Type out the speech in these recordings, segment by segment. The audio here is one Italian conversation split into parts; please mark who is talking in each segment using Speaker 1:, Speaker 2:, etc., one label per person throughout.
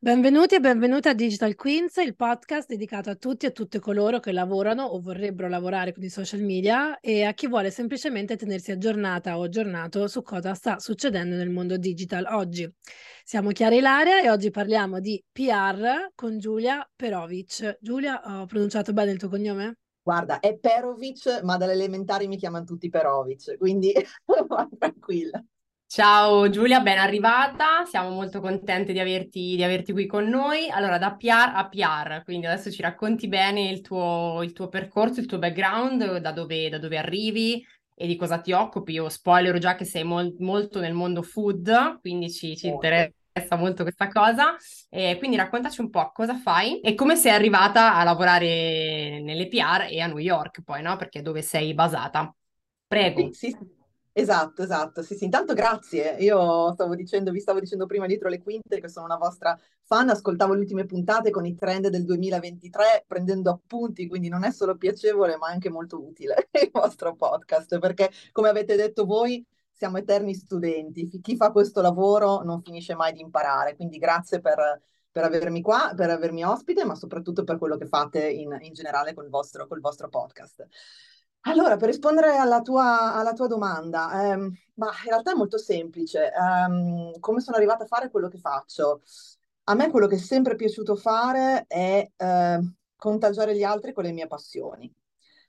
Speaker 1: Benvenuti e benvenuti a Digital Queens, il podcast dedicato a tutti e a tutte coloro che lavorano o vorrebbero lavorare con i social media e a chi vuole semplicemente tenersi aggiornata o aggiornato su cosa sta succedendo nel mondo digital oggi. Siamo Chiara Ilaria e oggi parliamo di PR con Giulia Perovic. Giulia, ho pronunciato bene il tuo cognome?
Speaker 2: Guarda, è Perovic, ma dalle elementari mi chiamano tutti Perovic, quindi tranquilla.
Speaker 3: Ciao Giulia, ben arrivata, siamo molto contenti di averti, di averti, qui con noi. Allora, da PR a PR, quindi adesso ci racconti bene il tuo, il tuo percorso, il tuo background, da dove, da dove, arrivi e di cosa ti occupi. Io spoilerò già che sei mol, molto nel mondo food, quindi ci, ci interessa molto questa cosa. E quindi raccontaci un po' cosa fai e come sei arrivata a lavorare nelle PR e a New York poi, no? Perché dove sei basata. Prego.
Speaker 2: Sì, sì. Esatto, esatto. Sì, sì, intanto grazie. Io stavo dicendo, vi stavo dicendo prima dietro le quinte che sono una vostra fan, ascoltavo le ultime puntate con i trend del 2023 prendendo appunti, quindi non è solo piacevole ma anche molto utile il vostro podcast, perché come avete detto voi siamo eterni studenti, chi fa questo lavoro non finisce mai di imparare, quindi grazie per, per avermi qua, per avermi ospite, ma soprattutto per quello che fate in, in generale col vostro, col vostro podcast. Allora, per rispondere alla tua, alla tua domanda, ehm, ma in realtà è molto semplice. Ehm, come sono arrivata a fare quello che faccio? A me quello che è sempre piaciuto fare è eh, contagiare gli altri con le mie passioni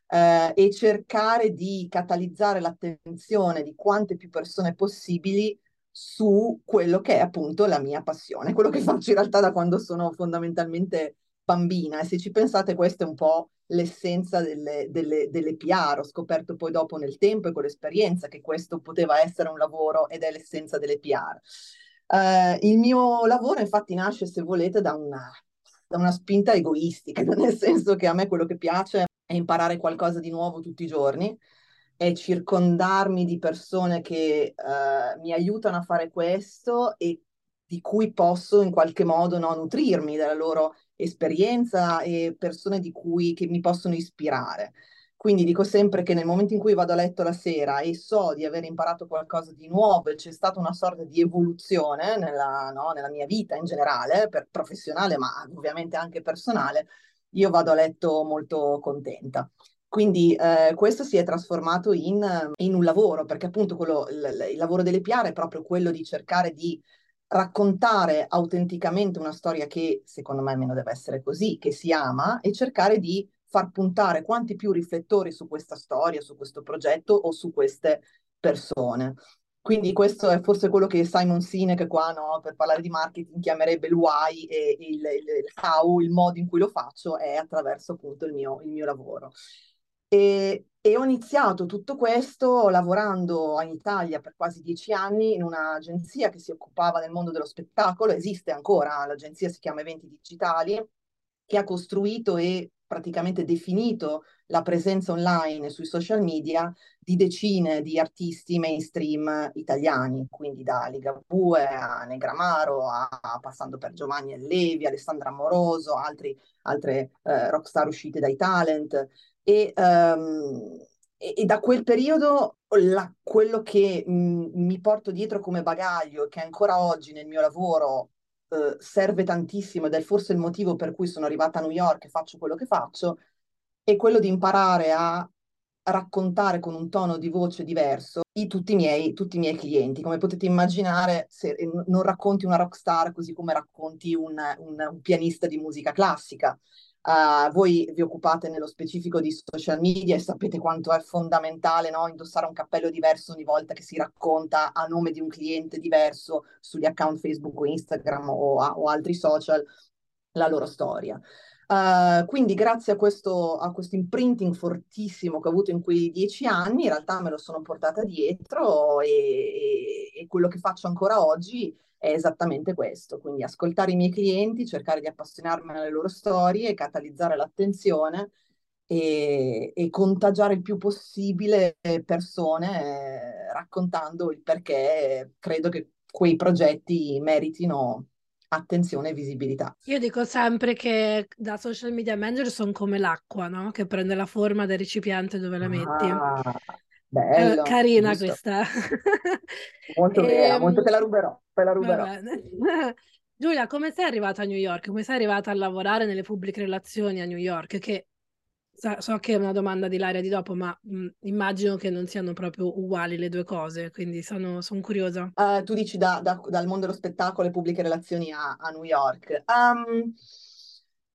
Speaker 2: eh, e cercare di catalizzare l'attenzione di quante più persone possibili su quello che è appunto la mia passione, quello che faccio in realtà da quando sono fondamentalmente bambina. E se ci pensate, questo è un po' l'essenza delle, delle, delle PR. Ho scoperto poi dopo nel tempo e con l'esperienza che questo poteva essere un lavoro ed è l'essenza delle PR. Uh, eh, il mio lavoro infatti nasce, se volete, da una, da una spinta egoistica, nel senso che a me quello che piace è imparare qualcosa di nuovo tutti i giorni, è circondarmi di persone che uh, mi aiutano a fare questo e di cui posso in qualche modo no, nutrirmi della loro esperienza e persone di cui, che mi possono ispirare. Quindi dico sempre che nel momento in cui vado a letto la sera e so di aver imparato qualcosa di nuovo e c'è stata una sorta di evoluzione nella, no, nella mia vita in generale, per professionale ma ovviamente anche personale, io vado a letto molto contenta. Quindi eh, questo si è trasformato in, in, un lavoro, perché appunto quello, il, il lavoro delle PR è proprio quello di cercare di raccontare autenticamente una storia che secondo me almeno deve essere così, che si ama e cercare di far puntare quanti più riflettori su questa storia, su questo progetto o su queste persone. Quindi questo è forse quello che Simon Sinek qua no, per parlare di marketing chiamerebbe il why e il, il, il, how, il modo in cui lo faccio è attraverso appunto il mio, il mio lavoro. E, e, ho iniziato tutto questo lavorando in Italia per quasi dieci anni in un'agenzia che si occupava del mondo dello spettacolo, esiste ancora, l'agenzia si chiama Eventi Digitali, che ha costruito e praticamente definito la presenza online sui social media di decine di artisti mainstream italiani, quindi da Ligabue a Negramaro, a, passando per Giovanni Allevi, Alessandra Amoroso, altri, altre eh, rockstar uscite dai talent, e, um, e, e da quel periodo la, quello che m, mi porto dietro come bagaglio, che ancora oggi nel mio lavoro uh, serve tantissimo ed è forse il motivo per cui sono arrivata a New York e faccio quello che faccio, è quello di imparare a raccontare con un tono di voce diverso i, tutti, i miei, tutti, i miei, clienti. Come potete immaginare, se non racconti una rockstar così come racconti un, un, un pianista di musica classica. Uh, voi vi occupate nello specifico di social media e sapete quanto è fondamentale no? indossare un cappello diverso ogni volta che si racconta a nome di un cliente diverso sugli account Facebook o Instagram o, o altri social la loro storia. Uh, quindi grazie a questo, a questo imprinting fortissimo che ho avuto in quei dieci anni, in realtà me lo sono portata dietro e, e, quello che faccio ancora oggi è esattamente questo, quindi ascoltare i miei clienti, cercare di appassionarmi alle loro storie, catalizzare l'attenzione e, e contagiare il più possibile persone eh, raccontando il perché credo che quei progetti meritino attenzione e visibilità.
Speaker 1: Io dico sempre che da social media manager sono come l'acqua, no? Che prende la forma del recipiente dove la metti.
Speaker 2: Ah, bello,
Speaker 1: Eh, carina
Speaker 2: giusto.
Speaker 1: questa.
Speaker 2: Molto vera, molto
Speaker 1: Ehm,
Speaker 2: te la ruberò, te la ruberò.
Speaker 1: Giulia, come sei arrivata a New York? Come sei arrivata a lavorare nelle pubbliche relazioni a New York? Che so che è una domanda di Laria di dopo, ma mh, immagino che non siano proprio uguali le due cose, quindi sono, sono curiosa.
Speaker 2: Eh, tu dici da- da- dal mondo dello spettacolo e pubbliche relazioni a, a New York. Ehm,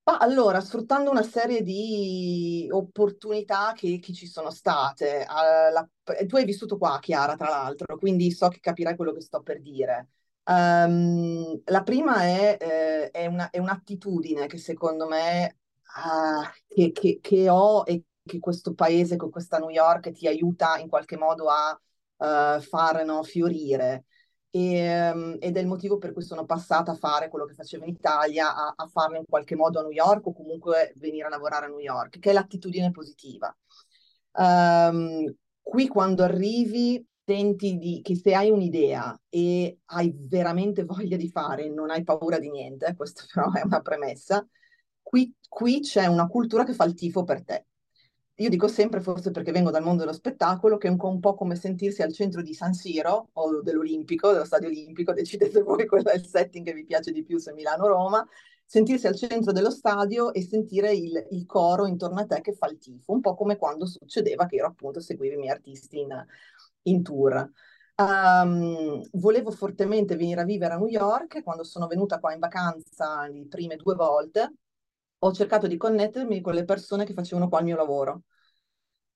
Speaker 2: ma allora, sfruttando una serie di opportunità che, che ci sono state, eh, la- tu hai vissuto qua, Chiara, tra l'altro, quindi so che capirai quello che sto per dire. Ehm, la prima è, eh, è una- è un'attitudine che secondo me ah, che, che- che ho e che questo paese, con questa New York, ti aiuta in qualche modo a eh, far no, fiorire. E, ehm, ed è il motivo per cui sono passata a fare quello che facevo in Italia, a, a farlo in qualche modo a New York o comunque venire a lavorare a New York, che è l'attitudine positiva. Ehm, qui quando arrivi, senti di, che se hai un'idea e hai veramente voglia di fare, non hai paura di niente, questa però è una premessa, qui, qui c'è una cultura che fa il tifo per te. Io dico sempre, forse perché vengo dal mondo dello spettacolo, che è un, po' un po' come sentirsi al centro di San Siro o dell'Olimpico, dello Stadio Olimpico, decidete voi qual è il setting che vi piace di più, se Milano o Roma, sentirsi al centro dello stadio e sentire il, il coro intorno a te che fa il tifo, un po' come quando succedeva che ero appunto seguivo i miei artisti in, in tour. Um, volevo fortemente venire a vivere a New York, quando sono venuta qua in vacanza le prime due volte, ho cercato di connettermi con le persone che facevano qua il mio lavoro.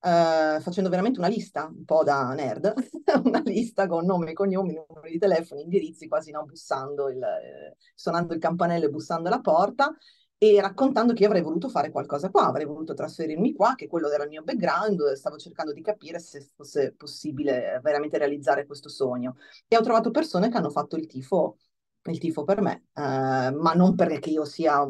Speaker 2: Uh, facendo veramente una lista, un po' da nerd, una lista con nome e cognomi, numeri di telefono, indirizzi, quasi non bussando, il, eh, suonando il campanello e bussando alla porta e raccontando che avrei voluto fare qualcosa qua, avrei voluto trasferirmi qua, che quello era il mio background, stavo cercando di capire se fosse possibile veramente realizzare questo sogno. E ho trovato persone che hanno fatto il tifo, il tifo per me, uh, ma non perché io sia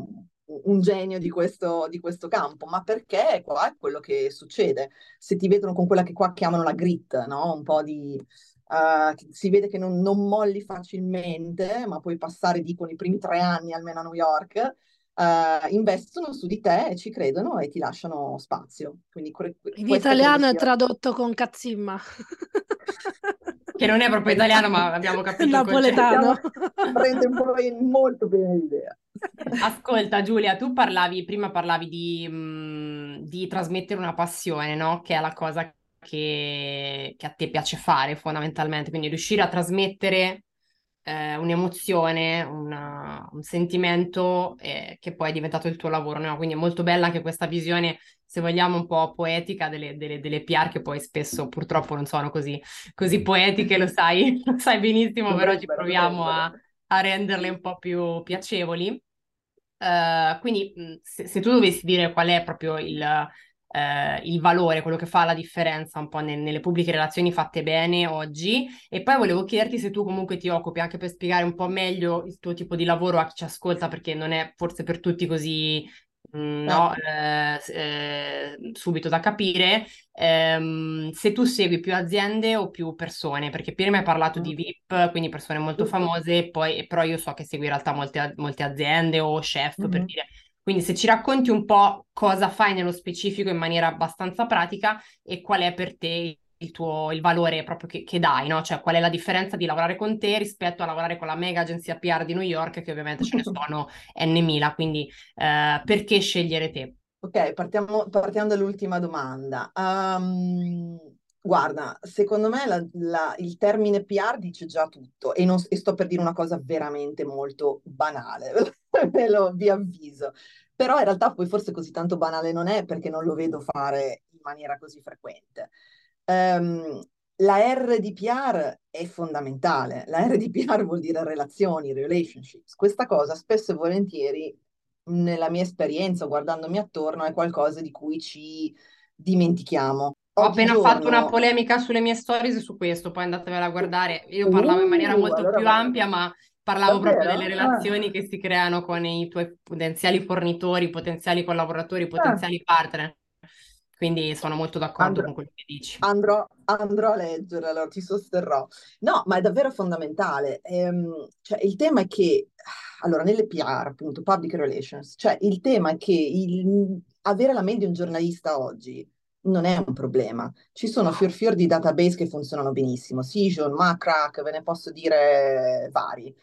Speaker 2: un genio di questo, di questo campo, ma perché qua è quello che succede. Se ti vedono con quella che qua chiamano la grit, no? Un po' di... Uh, si vede che non, non, molli facilmente, ma puoi passare, dicono, i primi tre anni almeno a New York, uh, investono su di te e ci credono e ti lasciano spazio. Quindi,
Speaker 1: In italiano è tradotto con cazzimma.
Speaker 3: che non è proprio italiano, ma abbiamo capito.
Speaker 1: Napoletano.
Speaker 2: Prende un po' molto bene l'idea.
Speaker 3: Ascolta Giulia, tu parlavi, prima parlavi di, mh, di trasmettere una passione, no? Che è la cosa che, che, a te piace fare fondamentalmente, quindi riuscire a trasmettere eh, un'emozione, una, un sentimento eh, che poi è diventato il tuo lavoro, no? Quindi è molto bella anche questa visione, se vogliamo, un po' poetica delle, delle, delle PR che poi spesso purtroppo non sono così, così poetiche, lo sai, lo sai benissimo, però ci proviamo a, a renderle un po' più piacevoli. Uh, quindi se, se, tu dovessi dire qual è proprio il, uh, il valore, quello che fa la differenza un po' nel, nelle pubbliche relazioni fatte bene oggi, e poi volevo chiederti se tu comunque ti occupi anche per spiegare un po' meglio il tuo tipo di lavoro a chi ci ascolta, perché non è forse per tutti così mh, no, eh, eh, subito da capire, ehm, se tu segui più aziende o più persone, perché prima hai parlato di VIP, quindi persone molto famose, poi, però io so che segui in realtà molte, molte aziende o chef, mm-hmm. per dire. Quindi se ci racconti un po' cosa fai nello specifico in maniera abbastanza pratica e qual è per te il tuo il valore proprio che, che, dai, no? Cioè qual è la differenza di lavorare con te rispetto a lavorare con la mega agenzia PR di New York, che ovviamente ce ne sono N mila, quindi eh, perché scegliere te?
Speaker 2: Ok, partiamo, partiamo dall'ultima domanda. Um, guarda, secondo me la, la, il termine PR dice già tutto e, non, e, sto per dire una cosa veramente molto banale, ve lo vi avviso. Però in realtà poi forse così tanto banale non è perché non lo vedo fare in maniera così frequente. Um, la R di PR è fondamentale. La R di PR vuol dire relazioni, relationships. Questa cosa spesso e volentieri, nella mia esperienza, guardandomi attorno, è qualcosa di cui ci dimentichiamo.
Speaker 3: Ho appena giorno... fatto una polemica sulle mie stories su questo, poi andatevela a guardare. Io parlavo in maniera molto allora più ampia, ma parlavo Davvero? proprio delle relazioni ah. che si creano con i tuoi potenziali fornitori, potenziali collaboratori, potenziali ah. partner. Quindi sono molto d'accordo
Speaker 2: Andrò,
Speaker 3: con quello che dici.
Speaker 2: andrò, andrò a leggere, allora ti sosterrò. No, ma è davvero fondamentale. Ehm, cioè, il tema è che, allora, nelle PR, appunto, public relations, cioè il tema è che il- avere la mail di un giornalista oggi non è un problema. Ci sono fior fior di database che funzionano benissimo, Cision, Macrack, ve ne posso dire vari.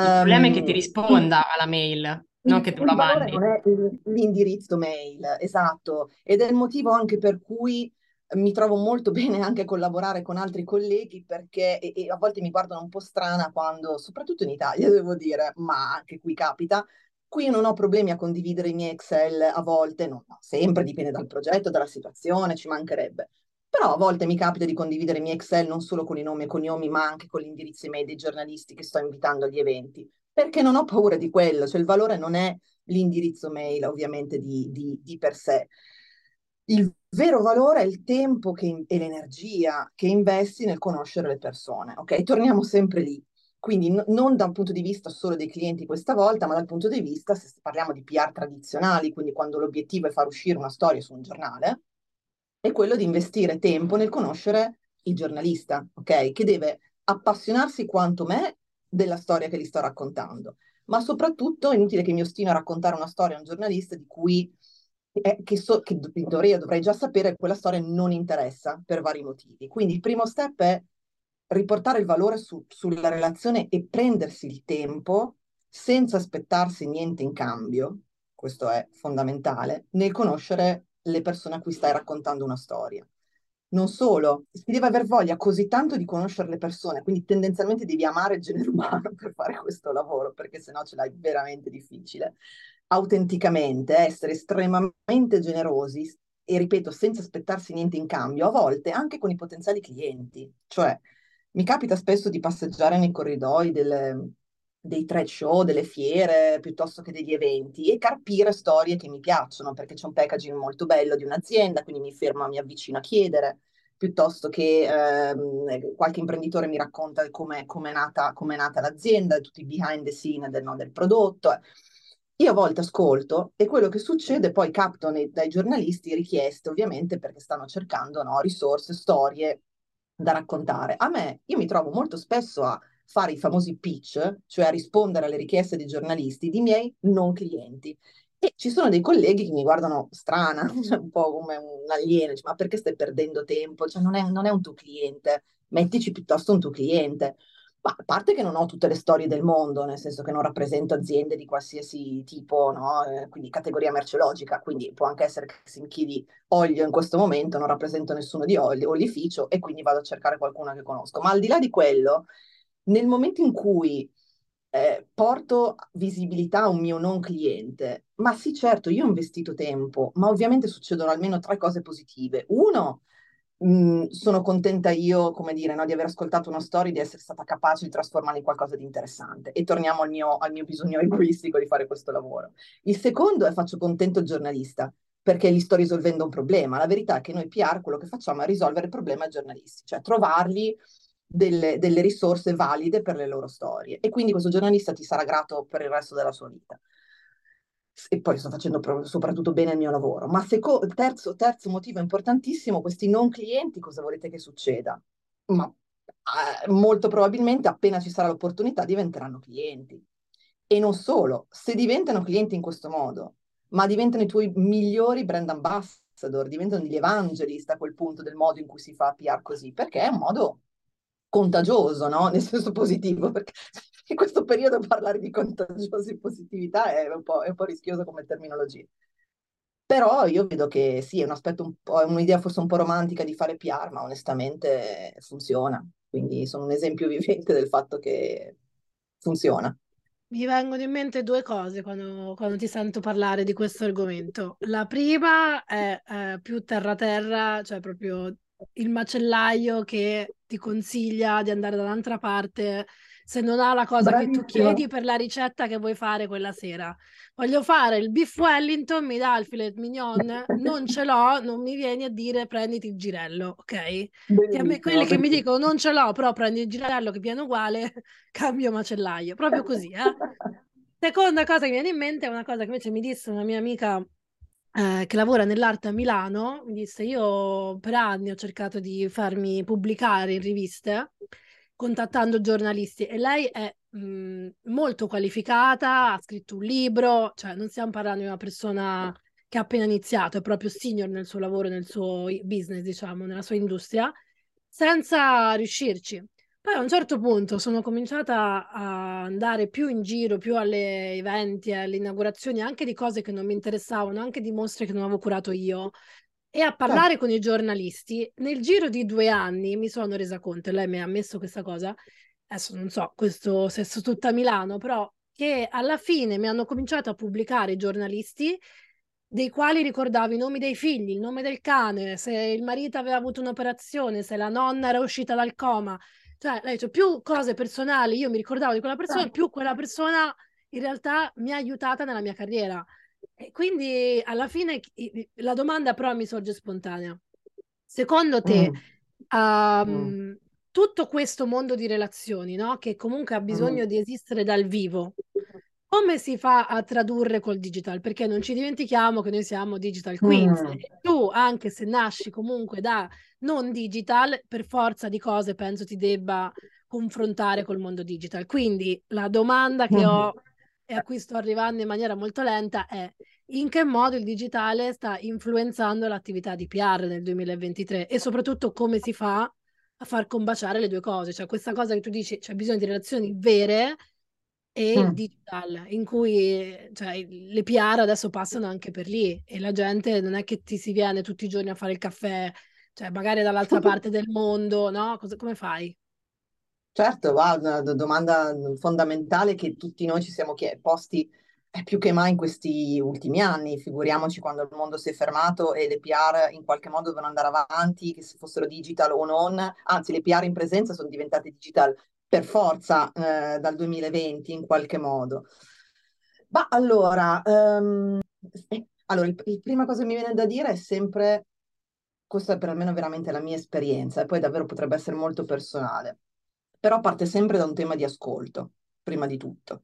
Speaker 3: Il problema è che ti
Speaker 2: Ehm,
Speaker 3: risponda alla mail, non che tu la mandi.
Speaker 2: non è l'indirizzo mail, esatto, ed è il motivo anche per cui mi trovo molto bene anche a collaborare con altri colleghi perché e, e a volte mi guardano un po' strana quando, soprattutto in Italia, devo dire, ma anche qui capita, qui non ho problemi a condividere i miei Excel a volte, no, no, sempre dipende dal progetto, dalla situazione, ci mancherebbe. Però a volte mi capita di condividere i miei Excel non solo con i nomi e cognomi, ma anche con gli indirizzi email dei giornalisti che sto invitando agli eventi perché non ho paura di quello, cioè il valore non è l'indirizzo mail ovviamente di, di- di per sé. Il vero valore è il tempo che- e l'energia che investi nel conoscere le persone, ok? Torniamo sempre lì. Quindi n- non da un punto di vista solo dei clienti questa volta, ma dal punto di vista, se parliamo di PR tradizionali, quindi quando l'obiettivo è far uscire una storia su un giornale, è quello di investire tempo nel conoscere il giornalista, ok? Che deve appassionarsi quanto me della storia che gli sto raccontando, ma soprattutto è inutile che mi ostino a raccontare una storia a un giornalista di cui eh, che, so, che teoria dovrei già sapere che quella storia non interessa per vari motivi. Quindi il primo step è riportare il valore su- sulla relazione e prendersi il tempo senza aspettarsi niente in cambio, questo è fondamentale, nel conoscere le persone a cui stai raccontando una storia. Non solo, si deve aver voglia così tanto di conoscere le persone, quindi tendenzialmente devi amare il genere umano per fare questo lavoro, perché sennò ce l'hai veramente difficile. Autenticamente, essere estremamente generosi e ripeto, senza aspettarsi niente in cambio, a volte anche con i potenziali clienti. Cioè, mi capita spesso di passeggiare nei corridoi delle- dei trade show, delle fiere, piuttosto che degli eventi e carpire storie che mi piacciono, perché c'è un packaging molto bello di un'azienda, quindi mi fermo, mi avvicino a chiedere, piuttosto che ehm, qualche imprenditore mi racconta come è nata, nata l'azienda, tutti i behind the scene del, no, del prodotto. Io a volte ascolto e quello che succede poi capto nei- dai giornalisti richieste, ovviamente, perché stanno cercando no, risorse, storie da raccontare. A me, io mi trovo molto spesso a fare i famosi pitch, cioè a rispondere alle richieste dei giornalisti di miei non clienti. E ci sono dei colleghi che mi guardano strana, cioè un po' come un alieno, dice, ma perché stai perdendo tempo? Cioè, non è, non è un tuo cliente, mettici piuttosto un tuo cliente. Ma a parte che non ho tutte le storie del mondo, nel senso che non rappresento aziende di qualsiasi tipo, no? Eh, quindi categoria merceologica, quindi può anche essere che se mi olio in questo momento non rappresento nessuno di olio, olificio e quindi vado a cercare qualcuno che conosco. Ma al di là di quello, nel momento in cui eh, porto visibilità a un mio non cliente, ma sì, certo, io ho investito tempo, ma ovviamente succedono almeno tre cose positive. Uno, mh, sono contenta io, come dire, no, di aver ascoltato una storia, di essere stata capace di trasformarla in qualcosa di interessante. E torniamo al mio, al mio bisogno egoistico di fare questo lavoro. Il secondo è faccio contento il giornalista perché gli sto risolvendo un problema. La verità è che noi PR quello che facciamo è risolvere il problema ai giornalisti, cioè trovargli delle, delle risorse valide per le loro storie. E quindi questo giornalista ti sarà grato per il resto della sua vita. E poi sto facendo soprattutto bene il mio lavoro. Ma seco- terzo, terzo motivo importantissimo, questi non clienti, cosa volete che succeda? Ma eh, molto probabilmente appena ci sarà l'opportunità diventeranno clienti. E non solo, se diventano clienti in questo modo, ma diventano i tuoi migliori brand ambassador, diventano degli evangelist a quel punto del modo in cui si fa PR così, perché è un modo contagioso, no? Nel senso positivo, perché in questo periodo parlare di contagiosi positività è un po', è un po' rischioso come terminologia. Però io vedo che sì, è un aspetto un po', è un'idea forse un po' romantica di fare PR, ma onestamente funziona. Quindi sono un esempio vivente del fatto che funziona.
Speaker 1: Mi vengono in mente due cose quando, quando ti sento parlare di questo argomento. La prima è eh, più terra-terra, cioè proprio il macellaio che ti consiglia di andare dall'altra parte se non ha la cosa che tu chiedi per la ricetta che vuoi fare quella sera. Voglio fare il beef Wellington, mi dà il filet mignon, non ce l'ho, non mi vieni a dire prenditi il girello, ok? Che a me, quelli che mi dicono non ce l'ho, però prendi il girello che viene uguale, cambio macellaio, proprio così, eh? Seconda cosa che mi viene in mente è una cosa che invece mi disse una mia amica eh, che lavora nell'arte a Milano, mi disse io per anni ho cercato di farmi pubblicare in riviste contattando giornalisti e lei è mh, molto qualificata, ha scritto un libro, cioè non stiamo parlando di una persona che ha appena iniziato, è proprio senior nel suo lavoro, nel suo business, diciamo, nella sua industria, senza riuscirci. Poi a un certo punto sono cominciata a andare più in giro, più alle eventi, alle inaugurazioni, anche di cose che non mi interessavano, anche di mostre che non avevo curato io, e a parlare con i giornalisti. Nel giro di due anni mi sono resa conto, e lei mi ha ammesso questa cosa, adesso non so questo se sono tutta a Milano, però che alla fine mi hanno cominciato a pubblicare i giornalisti dei quali ricordavo i nomi dei figli, il nome del cane, se il marito aveva avuto un'operazione, se la nonna era uscita dal coma, cioè, lei cioè, più cose personali io mi ricordavo di quella persona, più quella persona in realtà mi ha aiutata nella mia carriera. E quindi alla fine la domanda però mi sorge spontanea. Secondo te, mm. Um, mm. tutto questo mondo di relazioni, no? che comunque ha bisogno mm. di esistere dal vivo, come si fa a tradurre col digital? Perché non ci dimentichiamo che noi siamo digital queens. Mm. Tu, anche se nasci comunque da non digital, per forza di cose penso ti debba confrontare col mondo digital. Quindi la domanda che ho e a cui sto arrivando in maniera molto lenta è in che modo il digitale sta influenzando l'attività di PR nel 2023 e soprattutto come si fa a far combaciare le due cose, cioè questa cosa che tu dici c'è bisogno di relazioni vere e il mm. digital, in cui cioè, le PR adesso passano anche per lì e la gente non è che ti si viene tutti i giorni a fare il caffè, cioè magari dall'altra parte del mondo, no? Cosa, come fai?
Speaker 2: Certo, va, una domanda fondamentale che tutti noi ci siamo posti è più che mai in questi ultimi anni, figuriamoci quando il mondo si è fermato e le PR in qualche modo devono andare avanti, che se fossero digital o non, anzi le PR in presenza sono diventate digital per forza eh, dal 2020 in qualche modo. Ma allora, um, allora il, il prima cosa che mi viene da dire è sempre, questa è per almeno veramente la mia esperienza, e poi davvero potrebbe essere molto personale, però parte sempre da un tema di ascolto, prima di tutto.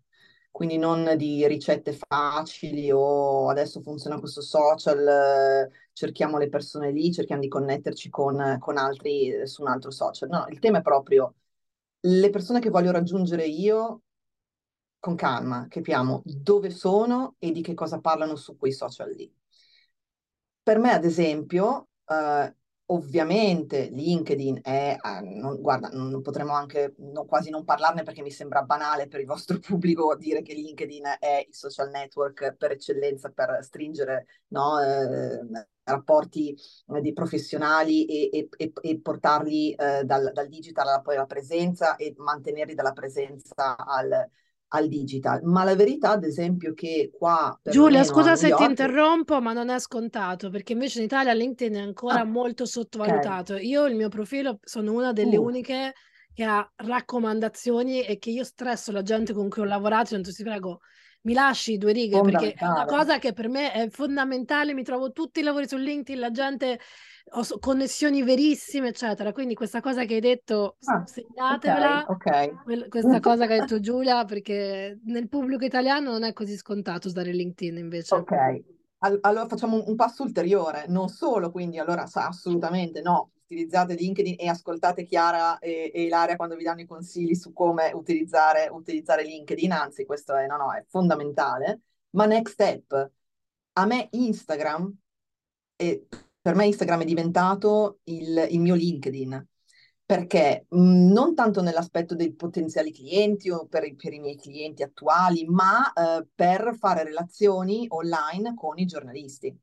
Speaker 2: Quindi non di ricette facili o adesso funziona questo social, cerchiamo le persone lì, cerchiamo di connetterci con, con altri su un altro social. No, il tema è proprio le persone che voglio raggiungere io con calma, capiamo dove sono e di che cosa parlano su quei social lì. Per me, ad esempio, eh, Ovviamente LinkedIn è, eh, non, guarda, non potremmo anche no, quasi non parlarne perché mi sembra banale per il vostro pubblico dire che LinkedIn è il social network per eccellenza per stringere no, eh, rapporti eh, di professionali e, e, e portarli eh, dal, dal, digital alla, poi alla presenza e mantenerli dalla presenza al, al digital. Ma la verità, ad esempio, che qua...
Speaker 1: Giulia, scusa se York... ti interrompo, ma non è scontato, perché invece in Italia LinkedIn è ancora ah, molto sottovalutato. Okay. Io il mio profilo sono una delle uh. uniche che ha raccomandazioni e che io stresso la gente con cui ho lavorato, tanto si prego, mi lasci due righe, perché è una cosa che per me è fondamentale, mi trovo tutti i lavori su LinkedIn, la gente connessioni verissime, eccetera. Quindi questa cosa che hai detto, ah, segnatevela,
Speaker 2: okay, okay.
Speaker 1: questa cosa che hai detto Giulia, perché nel pubblico italiano non è così scontato usare LinkedIn invece.
Speaker 2: Ok, allora facciamo un, passo ulteriore, non solo, quindi allora assolutamente no, utilizzate LinkedIn e ascoltate Chiara e, e Ilaria quando vi danno i consigli su come utilizzare, utilizzare LinkedIn, anzi questo è, no, no, è fondamentale, ma next step, a me Instagram e per me Instagram è diventato il, il mio LinkedIn, perché mh, mm, non tanto nell'aspetto dei potenziali clienti o per, per i miei clienti attuali, ma eh, per fare relazioni online con i giornalisti.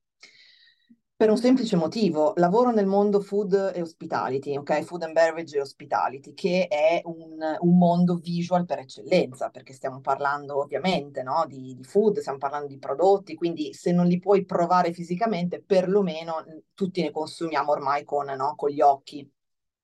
Speaker 2: Per un semplice motivo, lavoro nel mondo food e hospitality, ok? Food and beverage e hospitality, che è un, un mondo visual per eccellenza, perché stiamo parlando ovviamente no? di, di, food, stiamo parlando di prodotti, quindi se non li puoi provare fisicamente, perlomeno tutti ne consumiamo ormai con, no? con gli occhi,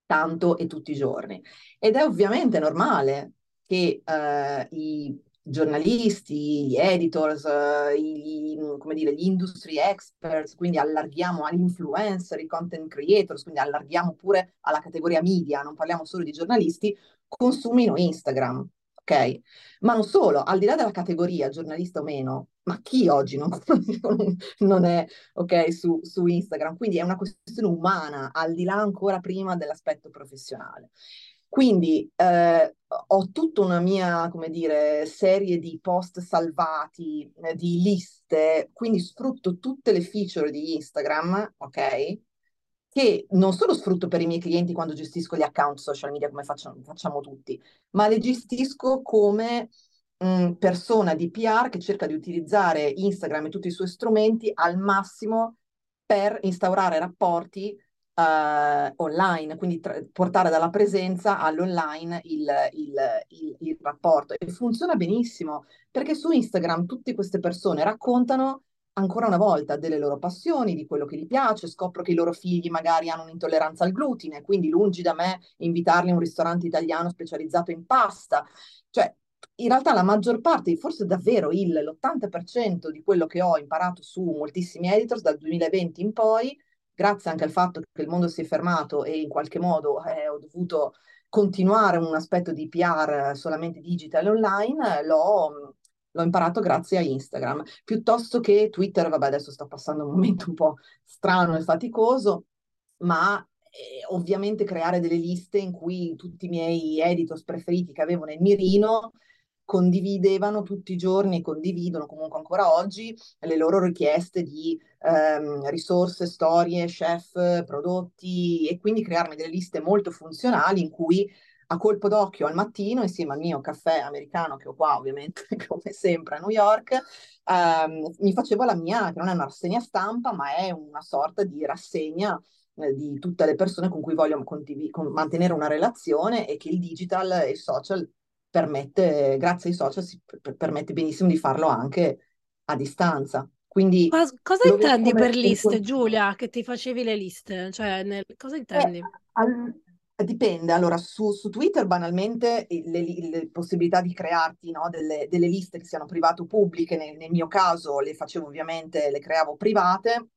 Speaker 2: tanto e tutti i giorni. Ed è ovviamente normale che eh, i giornalisti, gli editors, uh, i, come dire, gli industry experts, quindi allarghiamo agli influencer, i content creators, quindi allarghiamo pure alla categoria media, non parliamo solo di giornalisti, consumino Instagram. ok? Ma non solo, al di là della categoria, giornalista o meno, ma chi oggi non, non è ok su, su, Instagram? Quindi è una questione umana, al di là ancora prima dell'aspetto professionale. Quindi eh, ho tutta una mia, come dire, serie di post salvati, eh, di liste, quindi sfrutto tutte le feature di Instagram, ok? che non solo sfrutto per i miei clienti quando gestisco gli account social media come facciamo, facciamo tutti, ma le gestisco come mh, mm, persona di PR che cerca di utilizzare Instagram e tutti i suoi strumenti al massimo per instaurare rapporti uh, online, quindi tra- portare dalla presenza all'online il, il, il, il rapporto. E funziona benissimo perché su Instagram tutte queste persone raccontano ancora una volta delle loro passioni, di quello che gli piace, scopro che i loro figli magari hanno un'intolleranza al glutine, quindi lungi da me invitarli a un ristorante italiano specializzato in pasta. Cioè, in realtà la maggior parte, forse davvero il, l'80% di quello che ho imparato su moltissimi editors dal 2020 in poi, grazie anche al fatto che il mondo si è fermato e in qualche modo eh, ho dovuto continuare un aspetto di PR solamente digital online, l'ho l'ho imparato grazie a Instagram, piuttosto che Twitter, vabbè adesso sto passando un momento un po' strano e faticoso, ma eh, ovviamente creare delle liste in cui tutti i miei editors preferiti che avevo nel mirino condividevano tutti i giorni e condividono comunque ancora oggi le loro richieste di ehm, risorse, storie, chef, prodotti e quindi crearmi delle liste molto funzionali in cui a colpo d'occhio al mattino, insieme al mio caffè americano che ho qua ovviamente, come sempre a New York, ehm, mi facevo la mia, che non è una rassegna stampa, ma è una sorta di rassegna eh, di tutte le persone con cui voglio condiv- con mantenere una relazione e che il digital e il social permette, grazie ai social, si p- permette benissimo di farlo anche a distanza. Quindi,
Speaker 1: cosa, cosa intendi per liste, Giulia, che ti facevi le liste? Cioè, nel, cosa intendi? Eh,
Speaker 2: al, Dipende, allora su, su Twitter banalmente le, le, possibilità di crearti no, delle, delle, liste che siano private o pubbliche, nel, nel, mio caso le facevo ovviamente, le creavo private,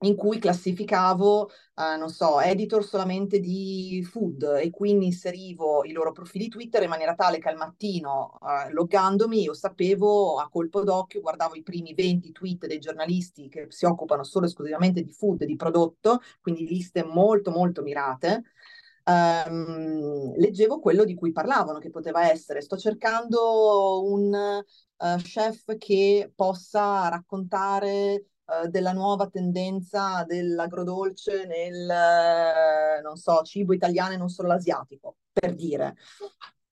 Speaker 2: in cui classificavo, eh, non so, editor solamente di food e quindi inserivo i loro profili Twitter in maniera tale che al mattino, eh, loggandomi, io sapevo a colpo d'occhio, guardavo i primi 20 tweet dei giornalisti che si occupano solo e esclusivamente di food e di prodotto, quindi liste molto molto mirate Um, leggevo quello di cui parlavano, che poteva essere sto cercando un uh, chef che possa raccontare uh, della nuova tendenza dell'agrodolce nel, uh, non so, cibo italiano e non solo l'asiatico, per dire.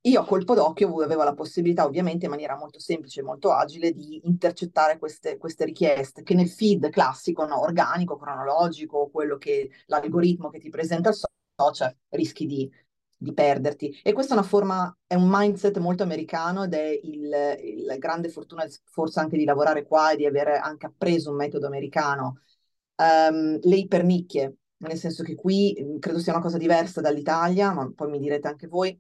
Speaker 2: Io a colpo d'occhio avevo la possibilità, ovviamente in maniera molto semplice e molto agile, di intercettare queste, queste richieste, che nel feed classico, no, organico, cronologico, quello che l'algoritmo che ti presenta il social rischi di, di perderti. E questa è una forma, è un mindset molto americano ed è il, il grande fortuna forse anche di lavorare qua e di avere anche appreso un metodo americano. Um, le ipernicchie, nel senso che qui credo sia una cosa diversa dall'Italia, ma poi mi direte anche voi,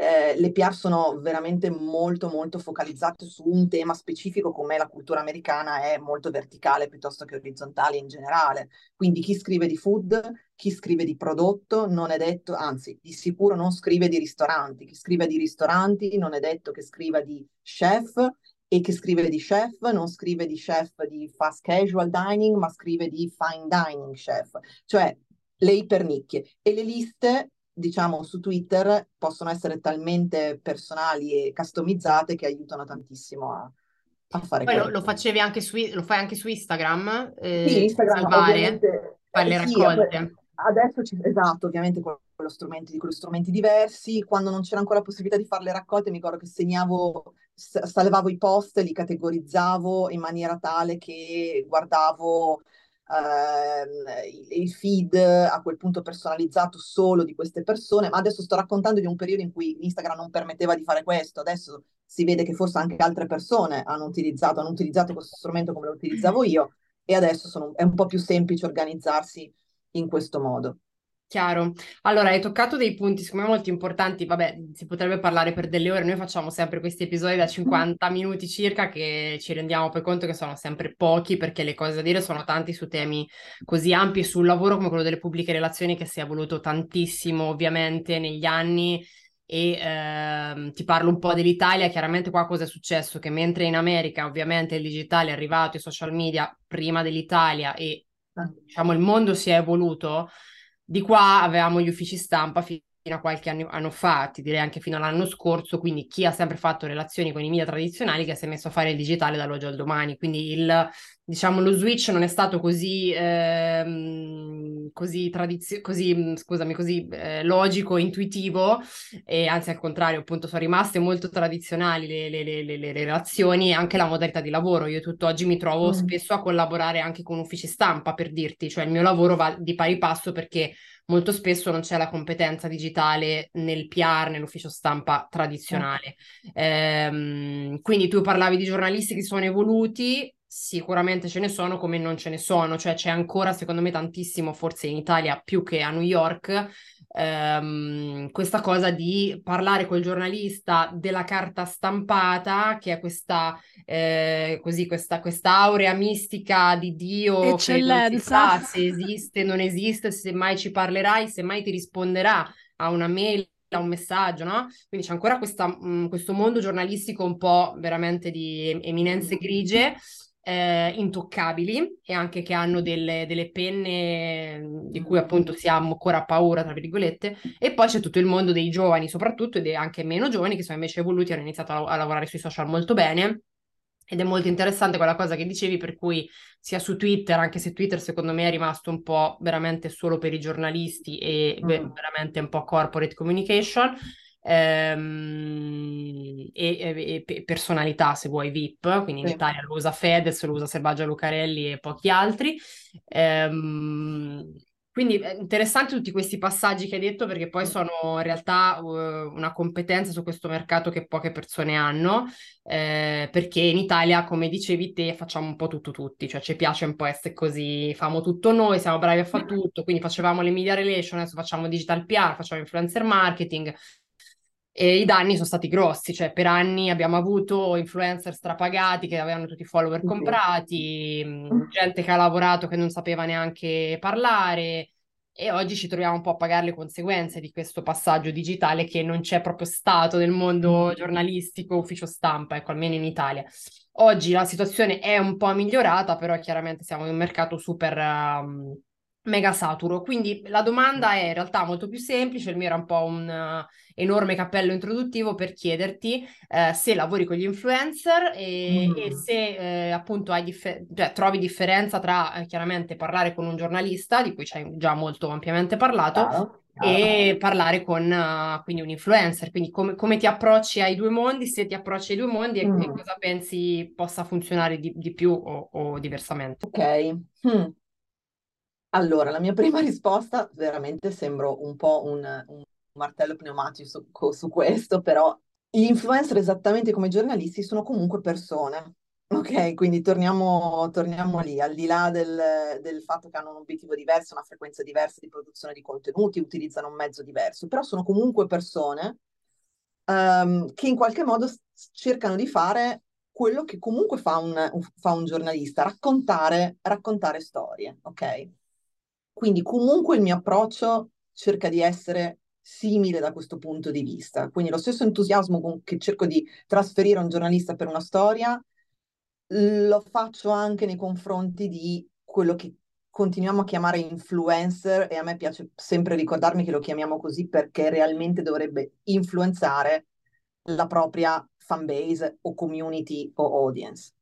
Speaker 2: eh, le PR sono veramente molto molto focalizzate su un tema specifico come la cultura americana è molto verticale piuttosto che orizzontale in generale. Quindi chi scrive di food, chi scrive di prodotto non è detto, anzi di sicuro non scrive di ristoranti, chi scrive di ristoranti non è detto che scriva di chef e che scrive di chef non scrive di chef di fast casual dining ma scrive di fine dining chef, cioè le ipernicchie e le liste diciamo, su Twitter possono essere talmente personali e customizzate che aiutano tantissimo a, a fare
Speaker 3: Poi lo, lo, facevi anche su, lo fai anche su Instagram?
Speaker 2: Eh, sì, Instagram salvare.
Speaker 3: Fai le eh, raccolte.
Speaker 2: Sì, adesso ci, esatto, ovviamente con lo strumento, di quelli strumenti diversi. Quando non c'era ancora la possibilità di fare le raccolte, mi ricordo che segnavo, salvavo i post, li categorizzavo in maniera tale che guardavo eh, il feed a quel punto personalizzato solo di queste persone, ma adesso sto raccontando di un periodo in cui Instagram non permetteva di fare questo, adesso si vede che forse anche altre persone hanno utilizzato, hanno utilizzato questo strumento come lo utilizzavo io e adesso sono, è un po' più semplice organizzarsi in questo modo.
Speaker 3: Chiaro. Allora, hai toccato dei punti, secondo me, molto importanti. Vabbè, si potrebbe parlare per delle ore. Noi facciamo sempre questi episodi da 50 minuti circa che ci rendiamo poi conto che sono sempre pochi perché le cose da dire sono tanti su temi così ampi, sul lavoro come quello delle pubbliche relazioni che si è evoluto tantissimo, ovviamente, negli anni e ehm, ti parlo un po' dell'Italia, chiaramente qua cosa è successo? Che mentre in America ovviamente il digitale è arrivato, i social media prima dell'Italia e diciamo il mondo si è evoluto, di qua avevamo gli uffici stampa fino a qualche anno, anno, fa, ti direi anche fino all'anno scorso, quindi chi ha sempre fatto relazioni con i media tradizionali che si è messo a fare il digitale dall'oggi al domani, quindi il, diciamo, lo switch non è stato così, ehm, così, tradizio- così, mm, scusami, così eh, logico, intuitivo, e anzi al contrario, appunto, sono rimaste molto tradizionali le, le, le, le relazioni e anche la modalità di lavoro. Io tutt'oggi mi trovo mm. spesso a collaborare anche con uffici stampa, per dirti, cioè il mio lavoro va di pari passo perché molto spesso non c'è la competenza digitale nel PR, nell'ufficio stampa tradizionale. Mm. Ehm, quindi tu parlavi di giornalisti che sono evoluti, sicuramente ce ne sono come non ce ne sono, cioè c'è ancora secondo me tantissimo, forse in Italia più che a New York, ehm, questa cosa di parlare col giornalista della carta stampata, che è questa, eh, così, questa, questa aurea mistica di Dio
Speaker 1: Eccellenza.
Speaker 3: che non si sa se esiste, non esiste, se mai ci parlerai, se mai ti risponderà a una mail a un messaggio, no? Quindi c'è ancora questa, mh, questo mondo giornalistico un po' veramente di eminenze grigie eh, intoccabili e anche che hanno delle, delle, penne di cui appunto si ha ancora paura, tra virgolette, e poi c'è tutto il mondo dei giovani soprattutto ed anche meno giovani che sono invece evoluti e hanno iniziato a, a lavorare sui social molto bene. Ed è molto interessante quella cosa che dicevi, per cui sia su Twitter, anche se Twitter secondo me è rimasto un po' veramente solo per i giornalisti e mm. veramente un po' corporate communication, ehm, e, e, personalità se vuoi VIP, quindi in sì. Italia lo usa Fedez, lo usa Selvaggia Lucarelli e pochi altri. Ehm, quindi è interessante tutti questi passaggi che hai detto perché poi sono in realtà uh, una competenza su questo mercato che poche persone hanno, eh, perché in Italia, come dicevi te, facciamo un po' tutto tutti, cioè ci piace un po' essere così, famo tutto noi, siamo bravi a fare tutto, quindi facevamo le media relation, adesso facciamo digital PR, facciamo influencer marketing, e i danni sono stati grossi, cioè per anni abbiamo avuto influencer strapagati che avevano tutti i follower comprati, mm. gente che ha lavorato che non sapeva neanche parlare e oggi ci troviamo un po' a pagare le conseguenze di questo passaggio digitale che non c'è proprio stato nel mondo giornalistico, ufficio stampa, ecco, almeno in Italia. Oggi la situazione è un po' migliorata, però chiaramente siamo in un mercato super... Um, mega saturo. Quindi la domanda è in realtà molto più semplice, il mio era un po' un enorme cappello introduttivo per chiederti uh, se lavori con gli influencer e, mm. e se uh, appunto hai differ- cioè, trovi differenza tra chiaramente parlare con un giornalista, di cui ci hai già molto ampiamente parlato, chiaro, chiaro. e parlare con quindi un influencer. Quindi com- come ti approcci ai due mondi, se ti approcci ai due mondi mm. e, e, cosa pensi possa funzionare di, di più o, o, diversamente.
Speaker 2: Ok. Hmm. Allora, la mia prima risposta, veramente sembro un po' un, un martello pneumatico su, su questo, però gli influencer, esattamente come i giornalisti, sono comunque persone. Ok, quindi torniamo, torniamo lì, al di là del, del, fatto che hanno un obiettivo diverso, una frequenza diversa di produzione di contenuti, utilizzano un mezzo diverso, però sono comunque persone um, che in qualche modo cercano di fare quello che comunque fa un, fa un giornalista, raccontare, raccontare storie, ok? Quindi comunque il mio approccio cerca di essere simile da questo punto di vista. Quindi lo stesso entusiasmo con che cerco di trasferire a un giornalista per una storia, lo faccio anche nei confronti di quello che continuiamo a chiamare influencer e a me piace sempre ricordarmi che lo chiamiamo così perché realmente dovrebbe influenzare la propria fan base o community o audience.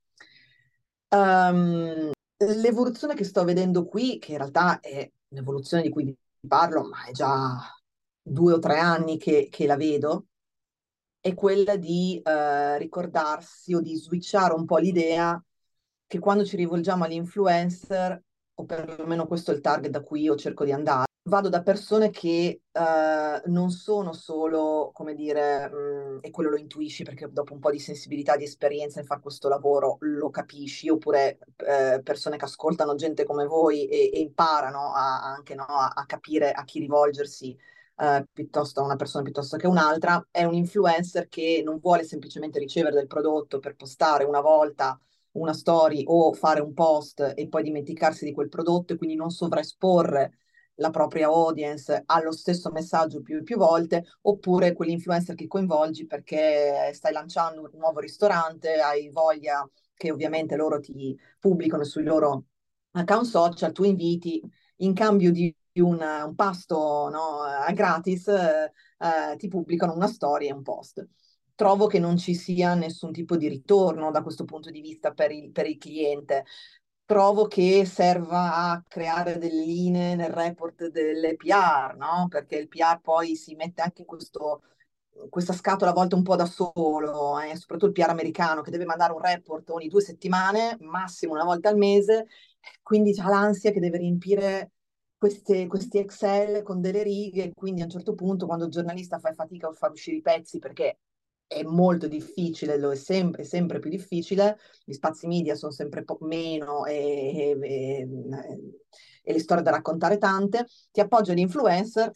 Speaker 2: Um, L'evoluzione che sto vedendo qui, che in realtà è un'evoluzione di cui parlo, ma è già due o tre anni che, che la vedo, è quella di eh, ricordarsi o di switchare un po' l'idea che quando ci rivolgiamo agli influencer, o perlomeno questo è il target da cui io cerco di andare, vado da persone che eh, non sono solo, come dire, mh, mm, e quello lo intuisci perché dopo un po' di sensibilità, di esperienza nel fare questo lavoro lo capisci, oppure eh, persone che ascoltano gente come voi e, e imparano a, anche no, a, a, capire a chi rivolgersi. Uh, piuttosto una persona piuttosto che un'altra, è un influencer che non vuole semplicemente ricevere del prodotto per postare una volta una story o fare un post e poi dimenticarsi di quel prodotto e quindi non sovraesporre la propria audience allo stesso messaggio più e più volte, oppure quell'influencer che coinvolgi perché stai lanciando un nuovo ristorante, hai voglia che ovviamente loro ti pubblicano sui loro account social, tu inviti in cambio di un, un pasto no, a gratis, eh, eh, ti pubblicano una storia e un post. Trovo che non ci sia nessun tipo di ritorno da questo punto di vista per il, per il cliente trovo che serva a creare delle linee nel report delle PR, no? Perché il PR poi si mette anche in questo, questa scatola a volte un po' da solo, eh? soprattutto il PR americano che deve mandare un report ogni due settimane, massimo una volta al mese, quindi ha l'ansia che deve riempire queste, questi Excel con delle righe, quindi a un certo punto quando il giornalista fa fatica a far uscire i pezzi perché è molto difficile, lo è sempre, sempre più difficile, gli spazi media sono sempre po- meno e, e, e, le storie da raccontare tante, ti appoggia l'influencer,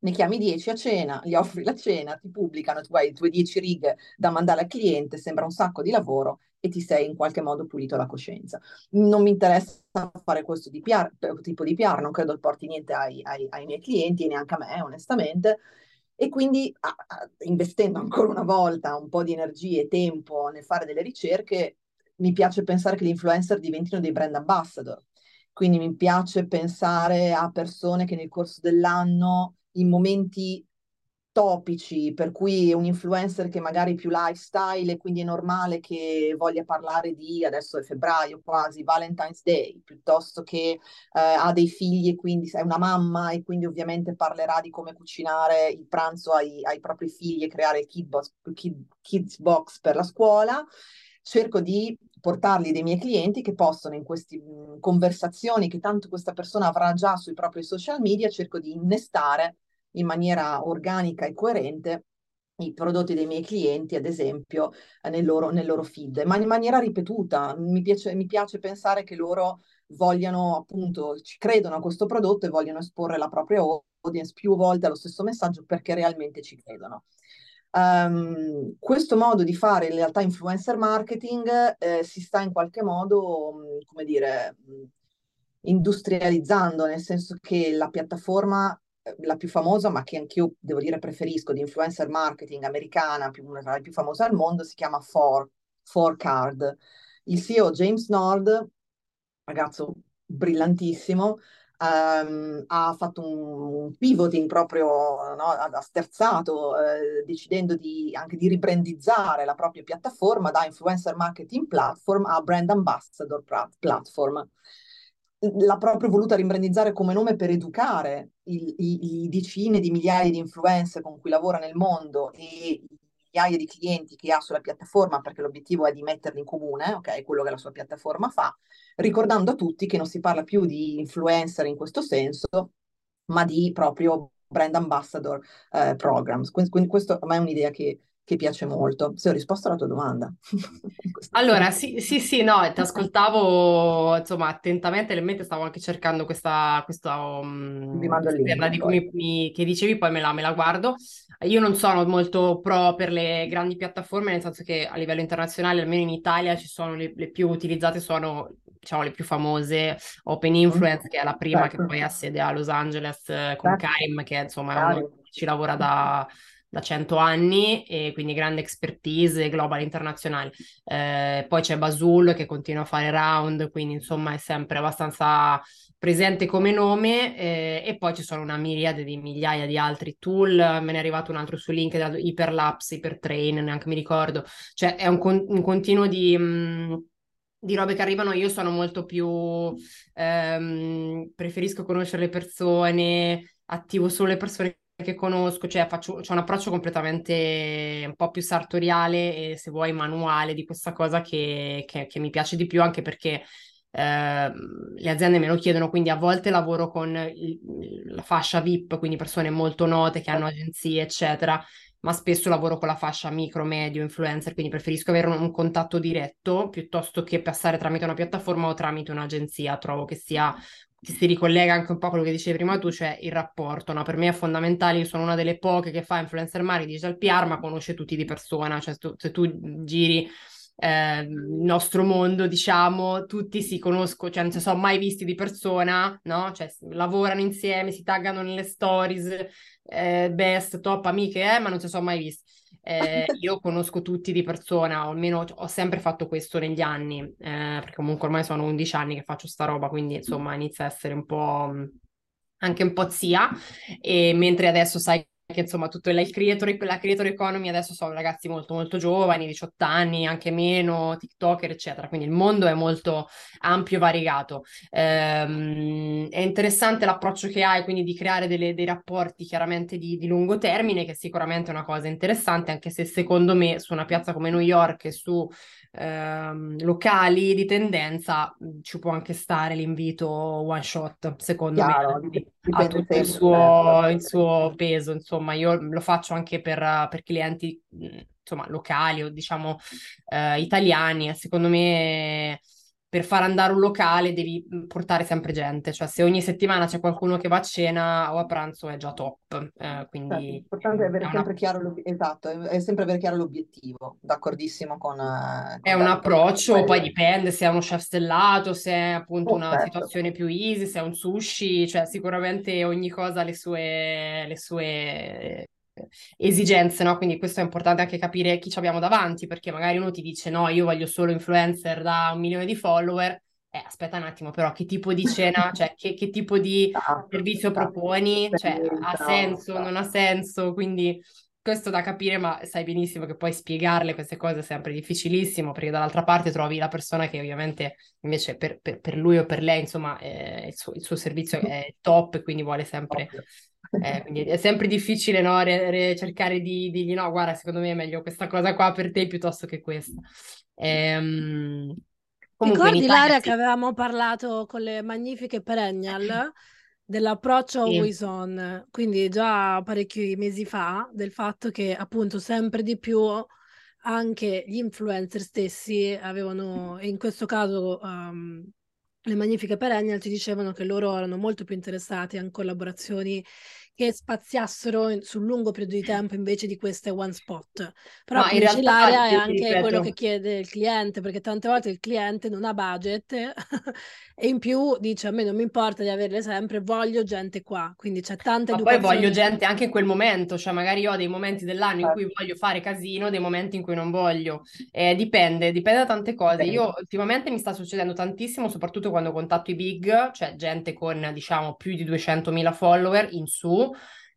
Speaker 2: ne chiami 10 a cena, gli offri la cena, ti pubblicano, tu hai le tue 10 righe da mandare al cliente, sembra un sacco di lavoro e ti sei in qualche modo pulito la coscienza. Non mi interessa fare questo di PR, tipo di PR, non credo porti niente ai, ai, ai miei clienti e neanche a me, onestamente, e quindi a, a, investendo ancora una volta un po' di energie e tempo nel fare delle ricerche, mi piace pensare che gli influencer diventino dei brand ambassador. Quindi mi piace pensare a persone che nel corso dell'anno, in momenti topici, per cui un influencer che magari è più lifestyle e quindi è normale che voglia parlare di, adesso è febbraio quasi, Valentine's Day, piuttosto che eh, ha dei figli e quindi è una mamma e quindi ovviamente parlerà di come cucinare il pranzo ai, ai propri figli e creare il kid box, kid, kids box per la scuola. Cerco di portarli dei miei clienti che possono in queste conversazioni che tanto questa persona avrà già sui propri social media, cerco di innestare in maniera organica e coerente i prodotti dei miei clienti, ad esempio, nel loro, nel loro feed, ma in maniera ripetuta. Mi piace, mi piace pensare che loro vogliano, appunto, ci credono a questo prodotto e vogliono esporre la propria audience più volte allo stesso messaggio perché realmente ci credono. Um, questo modo di fare in realtà influencer marketing eh, si sta in qualche modo, come dire, industrializzando, nel senso che la piattaforma la più famosa, ma che anch'io devo dire preferisco, di influencer marketing americana, più, una tra le più famose al mondo, si chiama For, For Card. Il CEO James Nord, ragazzo brillantissimo, um, ha fatto un, pivoting proprio, no, ha sterzato, eh, decidendo di, anche di ribrandizzare la propria piattaforma da influencer marketing platform a brand ambassador platform l'ha proprio voluta rimbrandizzare come nome per educare i, i, i, decine di migliaia di influencer con cui lavora nel mondo e migliaia di clienti che ha sulla piattaforma, perché l'obiettivo è di metterli in comune, ok, quello che la sua piattaforma fa, ricordando a tutti che non si parla più di influencer in questo senso, ma di proprio brand ambassador eh, programs. Quindi, quindi questo a me è un'idea che che piace molto. Se ho risposto alla tua domanda.
Speaker 3: allora, sì, sì, sì, no, ti ascoltavo insomma attentamente, nel mente stavo anche cercando questa, questa um,
Speaker 2: di cui
Speaker 3: mi, che dicevi, poi me la, me la guardo. Io non sono molto pro per le grandi piattaforme, nel senso che a livello internazionale, almeno in Italia, ci sono le, le più utilizzate, sono diciamo le più famose, Open Influence, che è la prima certo. che poi ha sede a Los Angeles eh, con certo. Karim, che insomma ci lavora da da 100 anni e quindi grande expertise global internazionale. Eh, poi c'è Basul che continua a fare round, quindi insomma è sempre abbastanza presente come nome eh, e poi ci sono una miriade di migliaia di altri tool, me ne è arrivato un altro su LinkedIn, Hyperlapse, Hypertrain, neanche mi ricordo, cioè è un, con- un continuo di... Mh, mm, di robe che arrivano, io sono molto più, ehm, preferisco conoscere le persone, attivo solo le persone che conosco, cioè faccio, c'è un approccio completamente un po' più sartoriale e se vuoi manuale di questa cosa che, che, che mi piace di più anche perché eh, le aziende me lo chiedono, quindi a volte lavoro con il, la fascia VIP, quindi persone molto note che hanno agenzie, eccetera, ma spesso lavoro con la fascia micro, medio, influencer, quindi preferisco avere un, un contatto diretto piuttosto che passare tramite una piattaforma o tramite un'agenzia. Trovo che sia si ricollega anche un po' a quello che dicevi prima tu, cioè il rapporto, no? Per me è fondamentale, io sono una delle poche che fa influencer marketing, digital PR, ma conosce tutti di persona, cioè tu, se tu giri eh, il nostro mondo, diciamo, tutti si conoscono, cioè non si sono mai visti di persona, no? Cioè lavorano insieme, si taggano nelle stories, eh, best, top amiche, eh, ma non si sono mai visti. Eh, io conosco tutti di persona, o almeno ho sempre fatto questo negli anni, eh, perché comunque ormai sono 11 anni che faccio sta roba, quindi insomma inizia a essere un po' anche un po' zia, e mentre adesso sai che insomma tutto il creator, la creator economy adesso sono ragazzi molto molto giovani, 18 anni, anche meno, TikToker, eccetera. Quindi il mondo è molto ampio e variegato. Ehm, è interessante l'approccio che hai, quindi di creare delle, dei rapporti chiaramente di, di, lungo termine, che è sicuramente una cosa interessante, anche se secondo me su una piazza come New York e su ehm, locali di tendenza ci può anche stare l'invito one shot, secondo Chiaro, me. Ha tutto il suo, il suo, peso, insomma, io lo faccio anche per, per clienti insomma, locali o diciamo eh, italiani. Secondo me per far andare un locale devi mm, portare sempre gente, cioè se ogni settimana c'è qualcuno che va a cena o a pranzo è già top. Eh, quindi certo,
Speaker 2: l'importante è avere è sempre una... chiaro l'obiettivo, esatto, è, sempre avere chiaro l'obiettivo, d'accordissimo con...
Speaker 3: con è un approccio, poi dipende se è uno chef stellato, se è appunto oh, una certo. situazione più easy, se è un sushi, cioè sicuramente ogni cosa ha le sue, le sue esigenze, no? Quindi questo è importante anche capire chi ci abbiamo davanti, perché magari uno ti dice no, io voglio solo influencer da un milione di follower, eh, aspetta un attimo, però che tipo di cena, cioè che, che tipo di esatto, servizio esatto. proponi? Cioè, ha senso, non ha senso? Quindi questo da capire, ma sai benissimo che poi spiegarle queste cose è sempre difficilissimo, perché dall'altra parte trovi la persona che ovviamente invece per, per, per lui o per lei, insomma, eh, il, suo, il, suo, servizio è top e quindi vuole sempre eh, quindi è sempre difficile no, re- re- cercare di dirgli no, guarda, secondo me è meglio questa cosa qua per te piuttosto che questa. Ehm...
Speaker 1: Comunque Ricordi Italia, sì. che avevamo parlato con le magnifiche Perennial dell'approccio sì. always on, quindi già parecchi mesi fa, del fatto che appunto sempre di più anche gli influencer stessi avevano, in questo caso um, le magnifiche Perennial ci dicevano che loro erano molto più interessati a collaborazioni che spaziassero in, sul lungo periodo di tempo invece di queste one spot. Però no, in realtà l'area è anche ripeto. quello che chiede il cliente, perché tante volte il cliente non ha budget e in più dice a me non mi importa di averle sempre, voglio gente qua, quindi c'è tanta Ma
Speaker 3: educazione. poi voglio gente anche in quel momento, cioè magari ho dei momenti dell'anno in cui certo. voglio fare casino, dei momenti in cui non voglio. Eh, dipende, dipende da tante cose. Io ultimamente mi sta succedendo tantissimo, soprattutto quando contatto i big, cioè gente con diciamo più di 200.000 follower in su,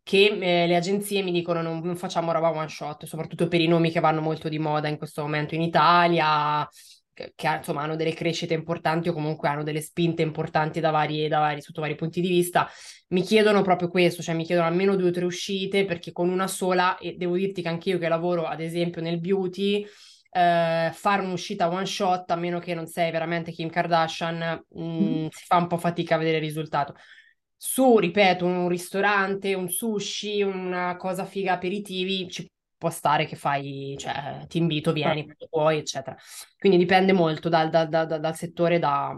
Speaker 3: che eh, le agenzie mi dicono non, non, facciamo roba one shot, soprattutto per i nomi che vanno molto di moda in questo momento in Italia, che, che insomma hanno delle crescite importanti o comunque hanno delle spinte importanti da vari, da vari, sotto vari punti di vista. Mi chiedono proprio questo, cioè mi chiedono almeno due o tre uscite perché con una sola, e devo dirti che anch'io che lavoro ad esempio nel beauty, Uh, fare un'uscita one shot, a meno che non sei veramente Kim Kardashian, mh, mm. si fa un po' fatica a vedere il risultato su, ripeto, un ristorante, un sushi, una cosa figa aperitivi, ci può stare che fai, cioè ti invito, vieni, quando puoi, eccetera. Quindi dipende molto dal, dal, dal, dal settore, da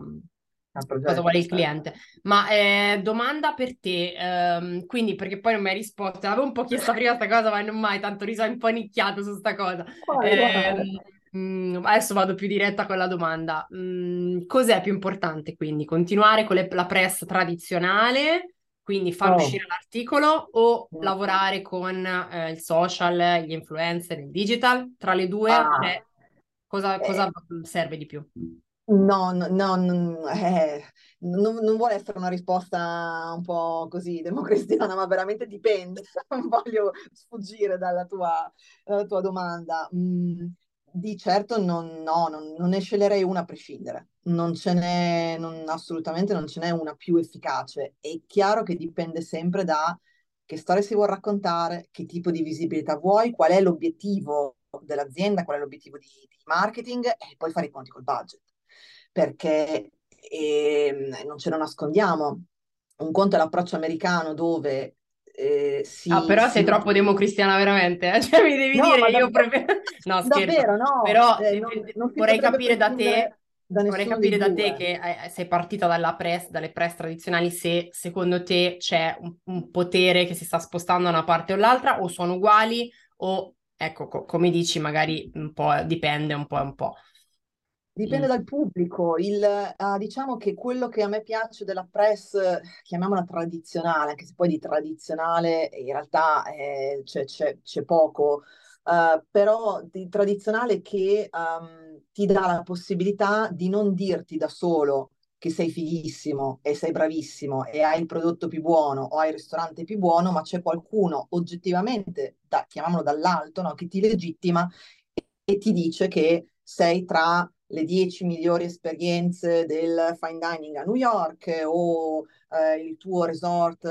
Speaker 3: cosa vuole il certo. cliente. Ma eh, domanda per te, ehm, quindi perché poi non mi hai risposto, avevo un po' chiesto prima questa cosa, ma non mai, tanto riso un po' nicchiato su questa cosa. Eh, Mm, adesso vado più diretta con la domanda. Mm, cos'è più importante quindi? Continuare con le, la press tradizionale, quindi far oh. uscire l'articolo o mm. lavorare con eh, il social, gli influencer, il digital? Tra le due, ah. eh, cosa, cosa eh. serve di più?
Speaker 2: No, no, no, eh, non, non, vuole essere una risposta un po' così democristiana, ma veramente dipende. Non voglio sfuggire dalla tua, dalla tua domanda. Mm, di certo non, no, non, non ne sceglierei una a prescindere, non ce n'è, non, assolutamente non ce n'è una più efficace. È chiaro che dipende sempre da che storia si vuole raccontare, che tipo di visibilità vuoi, qual è l'obiettivo dell'azienda, qual è l'obiettivo di, di marketing e poi fare i conti col budget. Perché eh, non ce lo nascondiamo, un conto è l'approccio americano dove
Speaker 3: eh, si, ah, però si... sei troppo democristiana veramente, eh? cioè mi devi no, dire io proprio... No, scherzo. Davvero, no. Però eh, non, non vorrei capire da te... Da vorrei capire da te che eh, sei partita dalla press, dalle press tradizionali se secondo te c'è un, un, potere che si sta spostando da una parte o l'altra o sono uguali o ecco co- come dici magari un po' dipende un po' un po'.
Speaker 2: Dipende mm. dal pubblico. Il, uh, diciamo che quello che a me piace della press, chiamiamola tradizionale, anche se poi di tradizionale in realtà eh, c'è, c'è, c'è, poco, uh, però di tradizionale che um, ti dà la possibilità di non dirti da solo che sei fighissimo e sei bravissimo e hai il prodotto più buono o hai il ristorante più buono, ma c'è qualcuno oggettivamente, da, chiamiamolo dall'alto, no, che ti legittima e, e ti dice che sei tra le 10 migliori esperienze del fine dining a New York o eh, il tuo resort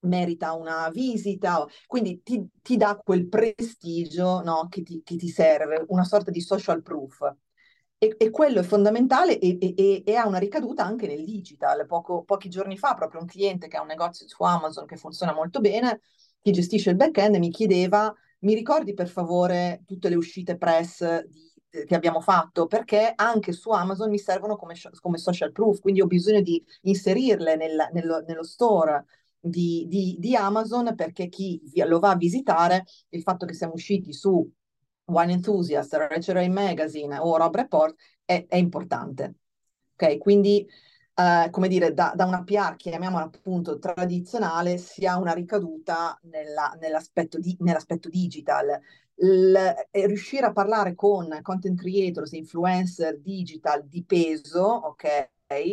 Speaker 2: merita una visita, quindi ti, ti dà quel prestigio no, che, ti, che, ti, serve, una sorta di social proof. E, e quello è fondamentale e, e, e, ha una ricaduta anche nel digital. Poco, pochi giorni fa, proprio un cliente che ha un negozio su Amazon che funziona molto bene, chi gestisce il back-end mi chiedeva, mi ricordi per favore tutte le uscite press di che abbiamo fatto perché anche su Amazon mi servono come, come social proof, quindi ho bisogno di inserirle nel, nello, nello, store di, di, di, Amazon perché chi lo va a visitare, il fatto che siamo usciti su Wine Enthusiast, Rachel Magazine o Rob Report è, è importante. Ok, quindi Uh, come dire, da, da, una PR, chiamiamola appunto tradizionale, si ha una ricaduta nella, nell'aspetto, di, nell'aspetto, digital l- riuscire a parlare con content creators, influencer digital di peso, ok?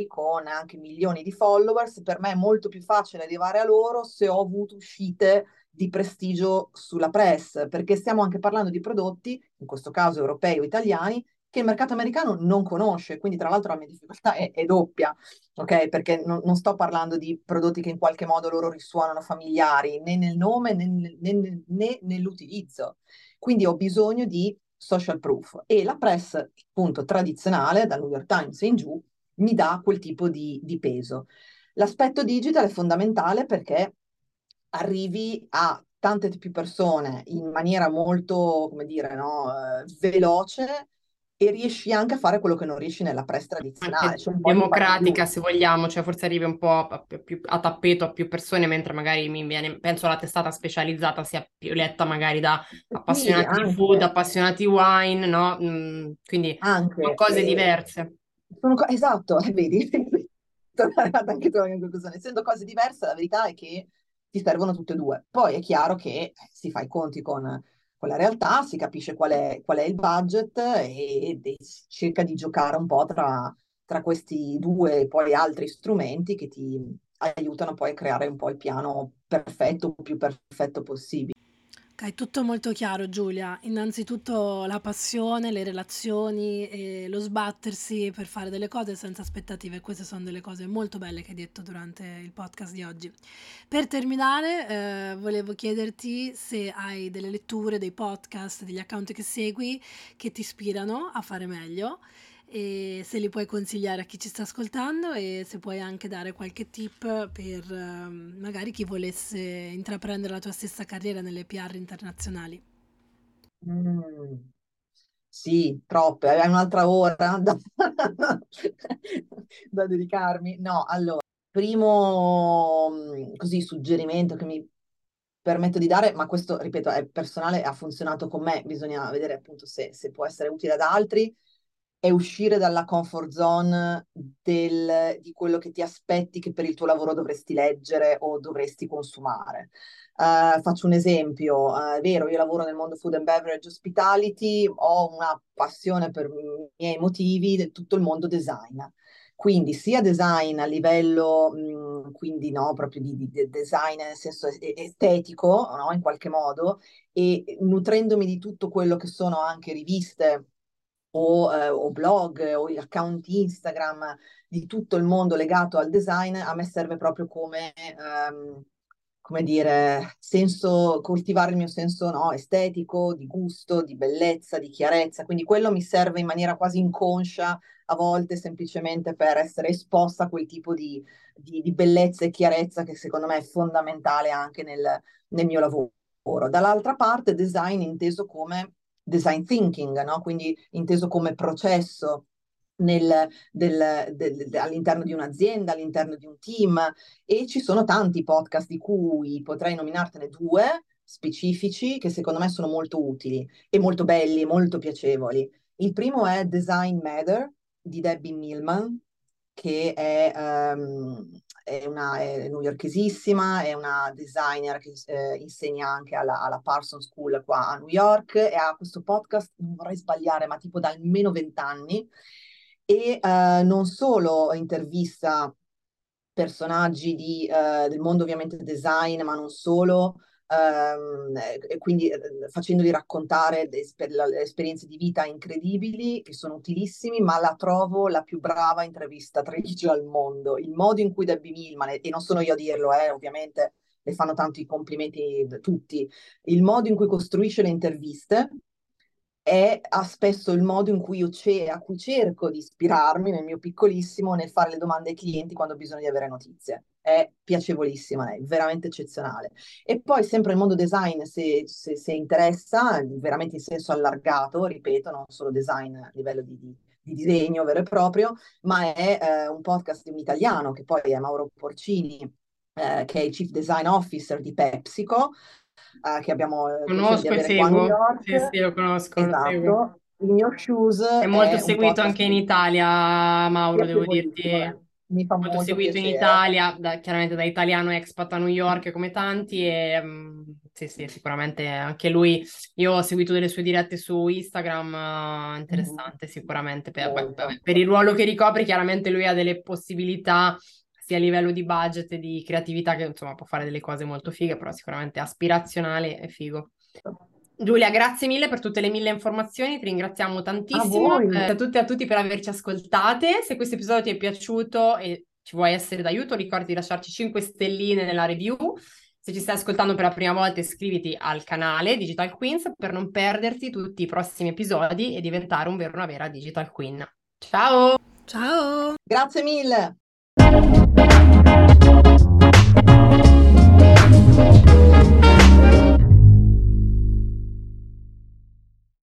Speaker 2: con anche milioni di followers, per me è molto più facile arrivare a loro se ho avuto uscite di prestigio sulla press, perché stiamo anche parlando di prodotti, in questo caso europei o italiani, che il mercato americano non conosce, quindi tra l'altro la mia difficoltà è, è doppia, ok? Perché non, non, sto parlando di prodotti che in qualche modo loro risuonano familiari, né nel nome né, né, né nell'utilizzo. Quindi ho bisogno di social proof e la press, appunto, tradizionale, dal New York Times in giù, mi dà quel tipo di, di peso. L'aspetto digital è fondamentale perché arrivi a tante più persone in maniera molto, come dire, no, eh, veloce e riesci anche a fare quello che non riesci nella press tradizionale.
Speaker 3: Cioè democratica, se vogliamo, cioè forse arrivi un po' a, più, a, tappeto a più persone, mentre magari mi viene, penso la testata specializzata sia più letta magari da appassionati sì, di food, appassionati wine, no? Mm, quindi anche, sono cose eh, diverse.
Speaker 2: Sono co- esatto, vedi, anche tu in conclusione. Essendo cose diverse, la verità è che ti servono tutte e due. Poi è chiaro che si fa i conti con con la realtà, si capisce qual è, qual è il budget e, e, cerca di giocare un po' tra, tra questi due e poi altri strumenti che ti aiutano poi a creare un po' il piano perfetto, più perfetto possibile.
Speaker 1: Ok, tutto molto chiaro Giulia. Innanzitutto la passione, le relazioni e lo sbattersi per fare delle cose senza aspettative. Queste sono delle cose molto belle che hai detto durante il podcast di oggi. Per terminare, eh, volevo chiederti se hai delle letture, dei podcast, degli account che segui che ti ispirano a fare meglio e se li puoi consigliare a chi ci sta ascoltando e se puoi anche dare qualche tip per uh, magari chi volesse intraprendere la tua stessa carriera nelle PR internazionali.
Speaker 2: Mm. Sì, troppe, hai un'altra ora da, da dedicarmi. No, allora, primo mm, così suggerimento che mi permetto di dare, ma questo, ripeto, è personale, ha funzionato con me, bisogna vedere appunto se, se può essere utile ad altri è uscire dalla comfort zone del, di quello che ti aspetti che per il tuo lavoro dovresti leggere o dovresti consumare. Uh, faccio un esempio, uh, è vero, io lavoro nel mondo food and beverage hospitality, ho una passione per i miei motivi del tutto il mondo design. Quindi sia design a livello, mh, quindi no, proprio di, di, design nel senso estetico, no, in qualche modo, e nutrendomi di tutto quello che sono anche riviste o, eh, o blog o account Instagram di tutto il mondo legato al design, a me serve proprio come, ehm, come dire, senso, coltivare il mio senso no, estetico, di gusto, di bellezza, di chiarezza. Quindi quello mi serve in maniera quasi inconscia, a volte semplicemente per essere esposta a quel tipo di, di, di bellezza e chiarezza che secondo me è fondamentale anche nel, nel mio lavoro. Dall'altra parte, design inteso come design thinking, no? quindi inteso come processo nel, del, del, all'interno di un'azienda, all'interno di un team e ci sono tanti podcast di cui potrei nominartene due specifici che secondo me sono molto utili e molto belli, molto piacevoli. Il primo è Design Matter di Debbie Millman, che è, um, è una è newyorkesissima, è una designer che eh, insegna anche alla, alla Parsons School qua a New York e ha questo podcast, non vorrei sbagliare, ma tipo da almeno vent'anni. E uh, non solo intervista personaggi di, uh, del mondo ovviamente design, ma non solo, Um, e quindi eh, facendoli raccontare esper- esperienze di vita incredibili che sono utilissimi, ma la trovo la più brava intervistatrice al mondo. Il modo in cui Debbie Millman, e non sono io a dirlo, eh, ovviamente le fanno tanti complimenti tutti, il modo in cui costruisce le interviste è spesso il modo in cui io ce- a cui cerco di ispirarmi nel mio piccolissimo nel fare le domande ai clienti quando ho bisogno di avere notizie. È piacevolissima lei, veramente eccezionale. E poi sempre il mondo design, se, se, se interessa, veramente in senso allargato, ripeto, non solo design a livello di, di di disegno vero e proprio, ma è eh, un podcast di un italiano che poi è Mauro Porcini, eh, che è il Chief Design Officer di PepsiCo, uh, che abbiamo
Speaker 3: eh, conosco e seguo. Sì, sì, lo conosco, esatto. lo seguo.
Speaker 2: In Your Shoes
Speaker 3: è molto è seguito anche in Italia, Mauro, devo dirti. Eh. Mi fa molto, molto seguito piacere. in Italia, da, chiaramente da italiano expat a New York come tanti e um, sì, sì, sicuramente anche lui. Io ho seguito delle sue dirette su Instagram, uh, interessante mm. sicuramente per, per, il ruolo che ricopre, chiaramente lui ha delle possibilità sia a livello di budget e di creatività, che insomma può fare delle cose molto fighe, però sicuramente aspirazionale e figo. Giulia, grazie mille per tutte le mille informazioni, ti ringraziamo tantissimo. A, eh, a tutti e a tutti per averci ascoltate. Se questo episodio ti è piaciuto e ci vuoi essere d'aiuto, ricordi di lasciarci 5 stelline nella review. Se ci stai ascoltando per la prima volta, iscriviti al canale Digital Queens per non perderti tutti i prossimi episodi e diventare un vero una vera Digital Queen. Ciao!
Speaker 1: Ciao!
Speaker 2: Grazie mille!